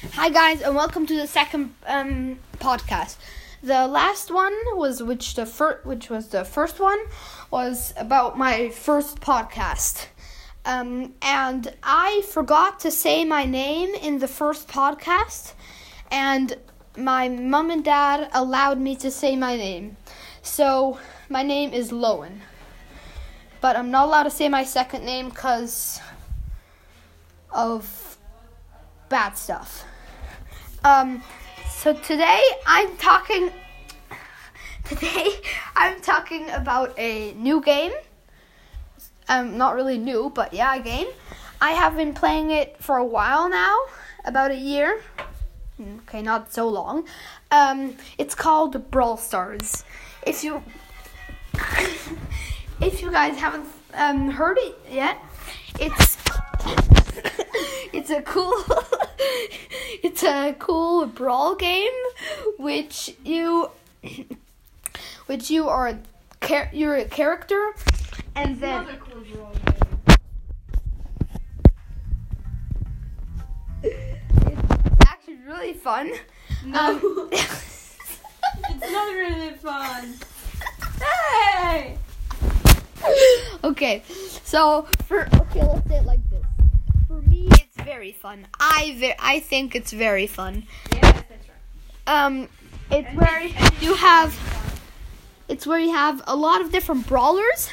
Hi guys, and welcome to the second um, podcast. The last one was which the first, which was the first one, was about my first podcast. Um, and I forgot to say my name in the first podcast, and my mom and dad allowed me to say my name. So my name is Lowen, but I'm not allowed to say my second name because of bad stuff. Um, so today I'm talking. Today I'm talking about a new game. Um, not really new, but yeah, a game. I have been playing it for a while now, about a year. Okay, not so long. Um, it's called Brawl Stars. If you if you guys haven't um, heard it yet, it's it's a cool it's a cool brawl game which you which you are a char- you're a character and then cool it's actually really fun. No, Um, it's not really fun. Hey! okay, so for okay, let's say like very fun. I ve- I think it's very fun. That's right. Um, it's where you have it's where you have a lot of different brawlers.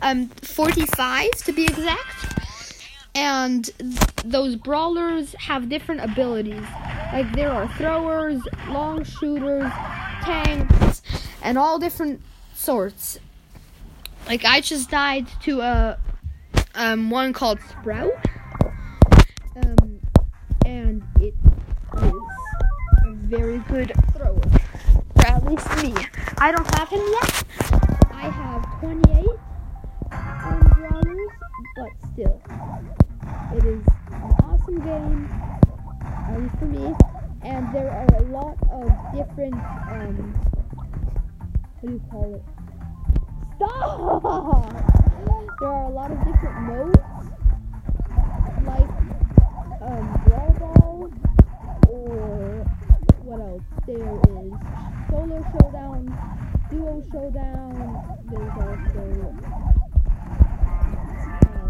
Um, 45 to be exact. And th- those brawlers have different abilities. Like there are throwers, long shooters, tanks, and all different sorts. Like I just died to a um one called Sprout. Very good thrower. At least me. I don't have him yet. I have 28 um, brawlers, but still. It is an awesome game, at least for me. And there are a lot of different, um, what do you call it? Stop! There are a lot of different modes, like um, Brawl Ball, or what else? There is Solo Showdown, Duo Showdown, there's also uh,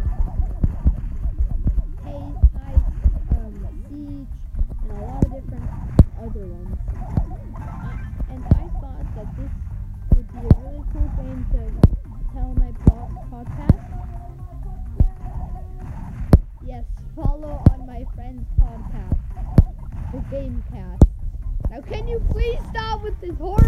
Haze, Heist, um, Siege, and a lot of different other ones. I, and I thought that this would be a really cool game to tell my blog podcast. Yes, follow on my friend's podcast, the Gamecast. Now, can you please stop with this horrendous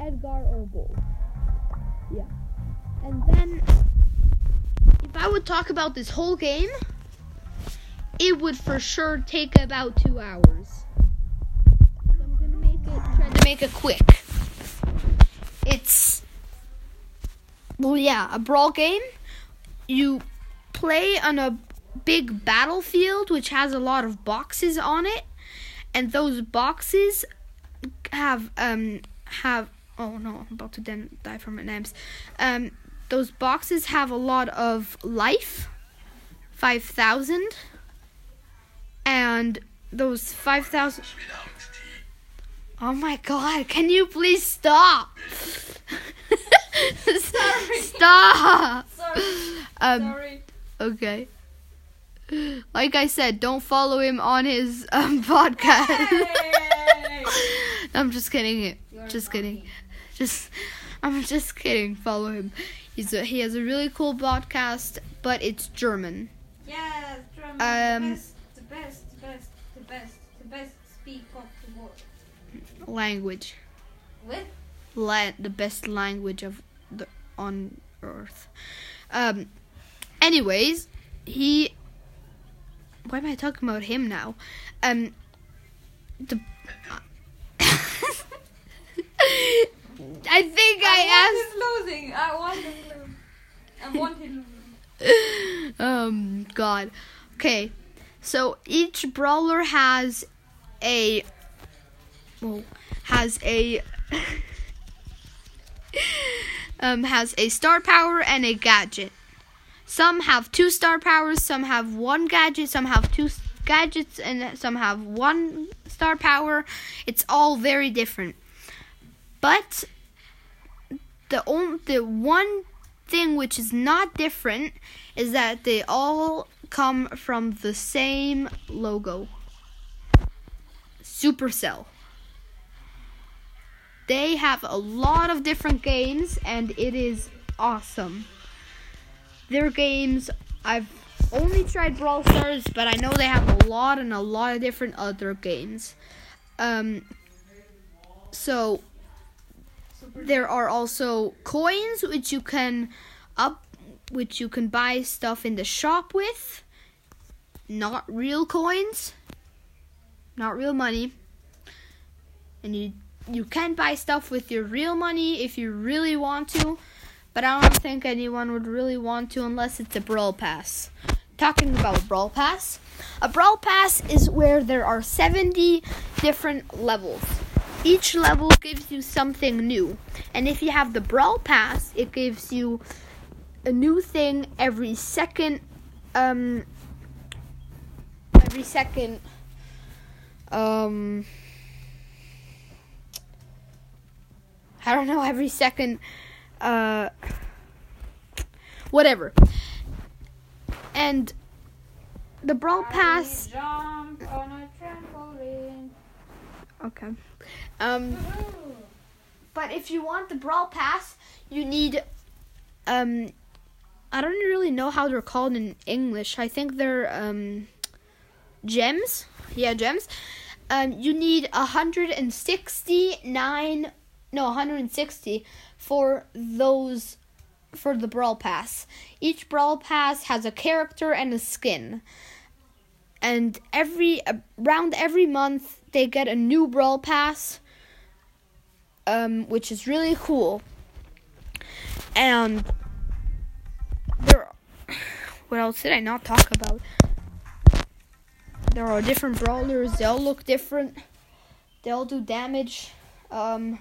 Edgar or Bull. Yeah. And then, if I would talk about this whole game, it would for sure take about two hours. So I'm gonna make it, try to make it quick. It's, well, yeah, a brawl game. You play on a big battlefield which has a lot of boxes on it, and those boxes have um have oh no, I'm about to den- die from an abs. Um, those boxes have a lot of life, five thousand, and those five thousand. Oh my god! Can you please stop? Stop. Sorry. Um. Sorry. Okay. Like I said, don't follow him on his um podcast. I'm just kidding. You're Just kidding. Just I'm just kidding. Follow him. He's a, he has a really cool podcast, but it's German Yes, German. Um, the best, the best, the best, the best, the best speak of the world. language. What? La- the best language of the on Earth. Um. Anyways, he. Why am I talking about him now? Um. The. I think I, asked. want him losing. I want him losing. I want him losing. um god okay so each brawler has a well has a um has a star power and a gadget some have two star powers some have one gadget some have two gadgets and some have one star power it's all very different but the only the one thing which is not different is that they all come from the same logo Supercell. They have a lot of different games and it is awesome. Their games, I've only tried Brawl Stars, but I know they have a lot and a lot of different other games. Um, so there are also coins which you can up which you can buy stuff in the shop with. Not real coins. Not real money. And you you can buy stuff with your real money if you really want to, but I don't think anyone would really want to unless it's a brawl pass. Talking about brawl pass, a brawl pass is where there are 70 different levels. Each level gives you something new. And if you have the brawl pass, it gives you a new thing every second um every second um I don't know every second uh whatever. And the brawl pass Jump on a trampoline. okay. Um But if you want the brawl pass, you need um I don't really know how they're called in English. I think they're um gems. Yeah, gems. Um you need 169 no 160 for those for the brawl pass. Each brawl pass has a character and a skin. And every around every month they get a new brawl pass um, which is really cool. And there, what else did I not talk about? There are different brawlers. They all look different. They all do damage. Um,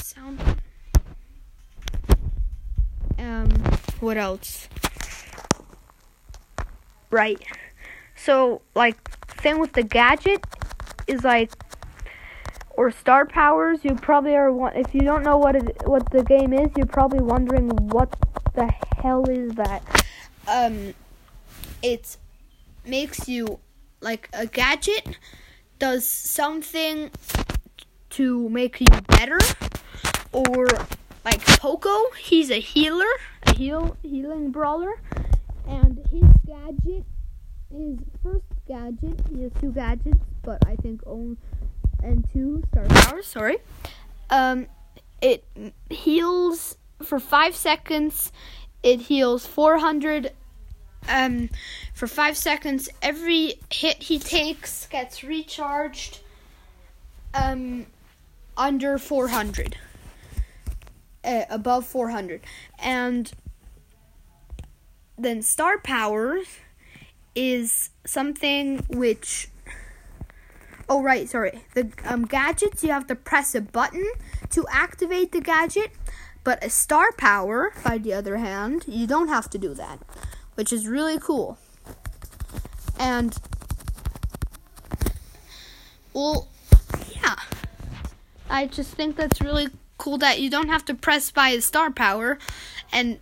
sound? Um, what else? Right. So, like, thing with the gadget is like or star powers, you probably are one. If you don't know what it, what the game is, you're probably wondering what the hell is that. Um, it makes you like a gadget does something to make you better, or like Poco, he's a healer, a heal healing brawler, and his gadget, his first gadget, he has two gadgets, but I think only and two star powers. Sorry. Um, it heals for five seconds. It heals 400. Um, for five seconds. Every hit he takes gets recharged. Um, under 400. Uh, above 400, and then star powers is something which Oh right, sorry. The um, gadgets you have to press a button to activate the gadget, but a star power, by the other hand, you don't have to do that, which is really cool. And well, yeah. I just think that's really cool that you don't have to press by a star power and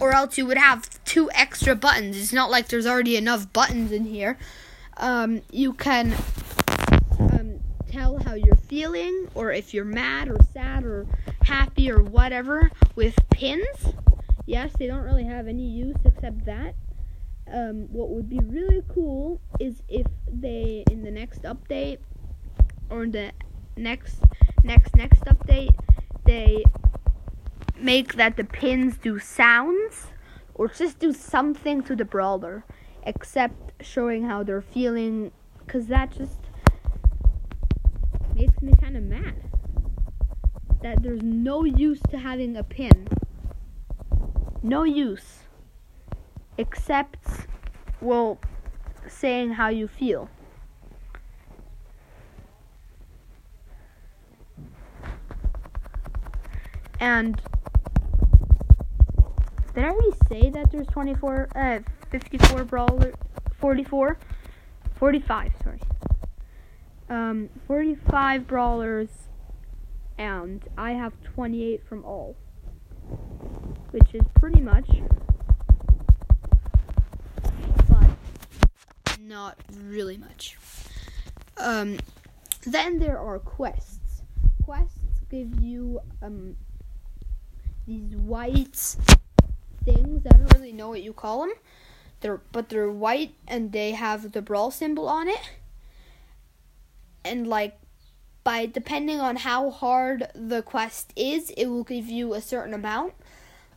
or else you would have two extra buttons. It's not like there's already enough buttons in here. Um, you can um, tell how you're feeling, or if you're mad or sad or happy or whatever with pins. Yes, they don't really have any use except that. Um, what would be really cool is if they, in the next update, or in the next, next, next update, they make that the pins do sounds or just do something to the brawler except showing how they're feeling because that just makes me kind of mad that there's no use to having a pin. No use. Except well saying how you feel. And did I already say that there's 24, uh, 54 brawler, 44, 45, sorry. Um, 45 brawlers, and I have 28 from all, which is pretty much, but not really much. Um, then there are quests. Quests give you um these white things. I don't really know what you call them. They're but they're white and they have the brawl symbol on it. And like by depending on how hard the quest is, it will give you a certain amount.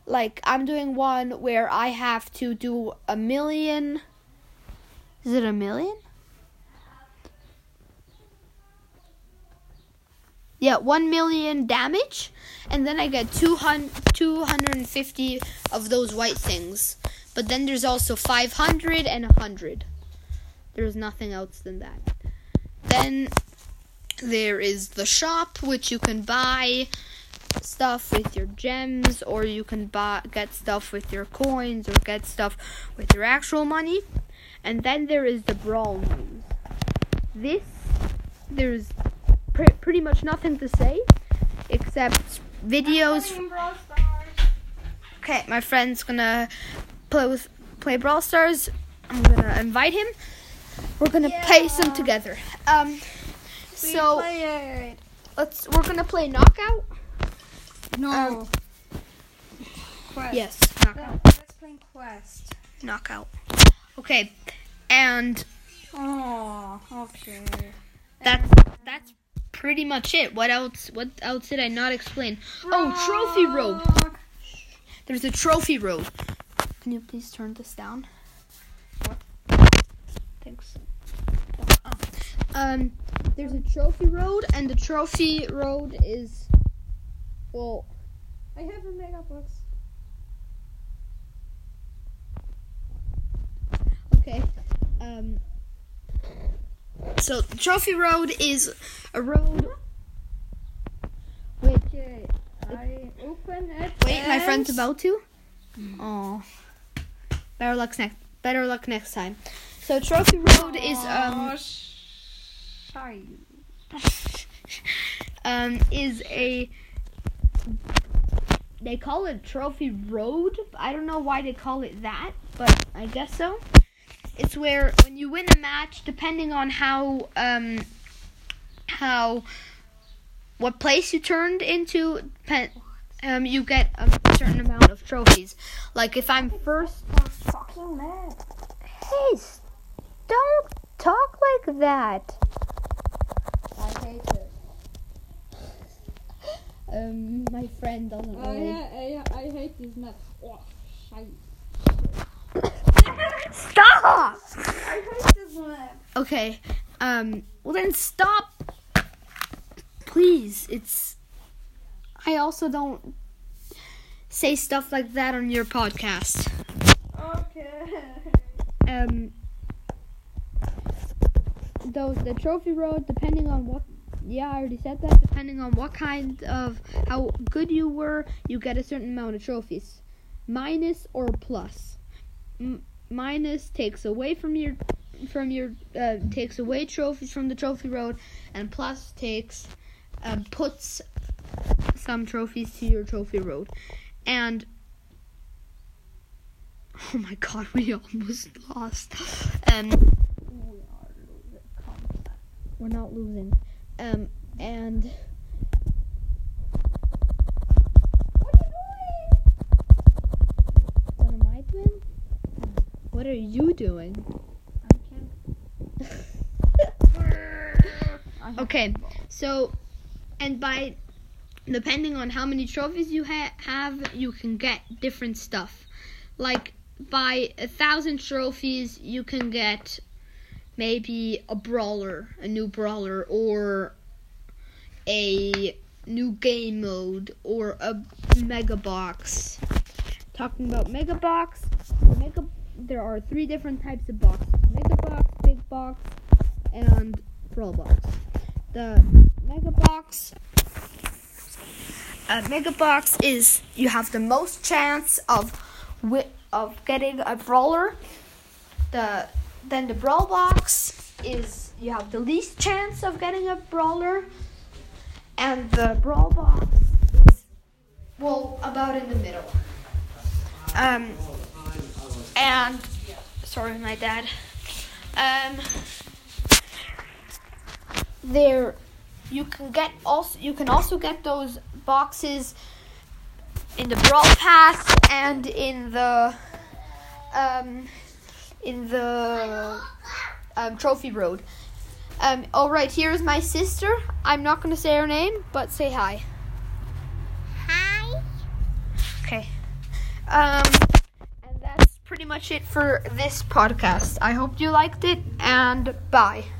Like I'm doing one where I have to do a million. Is it a million? Yeah, 1 million damage, and then I get 200, 250 of those white things. But then there's also 500 and 100. There's nothing else than that. Then there is the shop, which you can buy stuff with your gems, or you can buy get stuff with your coins, or get stuff with your actual money. And then there is the brawl news. This there's pre- pretty much nothing to say except videos. Playing Brawl Stars. Okay, my friend's gonna play with play Brawl Stars. I'm gonna invite him. We're gonna play some together. Um, We so play it. let's we're gonna play knockout. No. Um, Quest. Yes, knockout. let's play Quest. Knockout. Okay, and Oh, okay. that's that's pretty much it. What else? What else did I not explain? Oh, trophy road. There's a trophy road. Can you please turn this down? Thanks. Um, there's a trophy road, and the trophy road is, well, I have a mega box. okay. Um, so the trophy road is a road. Wait, Okay. I open it. wait, my friend's about to. Oh, better luck next. Better luck next time. So trophy road is um. Um, is a they call it trophy road? I don't know why they call it that but i guess so. It's where when you win a match depending on how um how what place you turned into um you get a certain amount of trophies. Like if i'm first I'm fucking mad. hey don't talk like that I hate it. Um my friend doesn't Oh, really yeah, I, I hate this map. Oh, shite. Stop! I hate this map. Okay. Um. Well, then stop. Please. It's. I also don't say stuff like that on your podcast. Okay. Um. Those the trophy road, depending on what. Yeah, I already said that. Depending on what kind of how good you were, you get a certain amount of trophies, minus or plus. M- minus takes away from your from your uh, takes away trophies from the trophy road, and plus takes um, puts some trophies to your trophy road, and oh my god, we almost lost. Um, We are we're not losing. Um, and What are you doing? what am I doing? What are you doing? I can't. I have Okay. So, and by depending on how many trophies you ha- have, you can get different stuff. Like by a thousand trophies, you can get maybe a brawler, a new brawler, or a new game mode, or a mega box. Talking about mega box, mega there are three different types of boxes: mega box, big box, and brawl box. The mega box a mega box is you have the most chance of of getting a brawler. The then the brawl box is you have the least chance of getting a brawler, and the brawl box is well about in the middle. Um, and sorry, my dad. Um, there you can get also you can also get those boxes in the brawl pass and in the um in the um, trophy road. Um all right here's my sister. I'm not going to say her name but say hi. Hi. okay. Um and that's pretty much it for this podcast. I hope you liked it and bye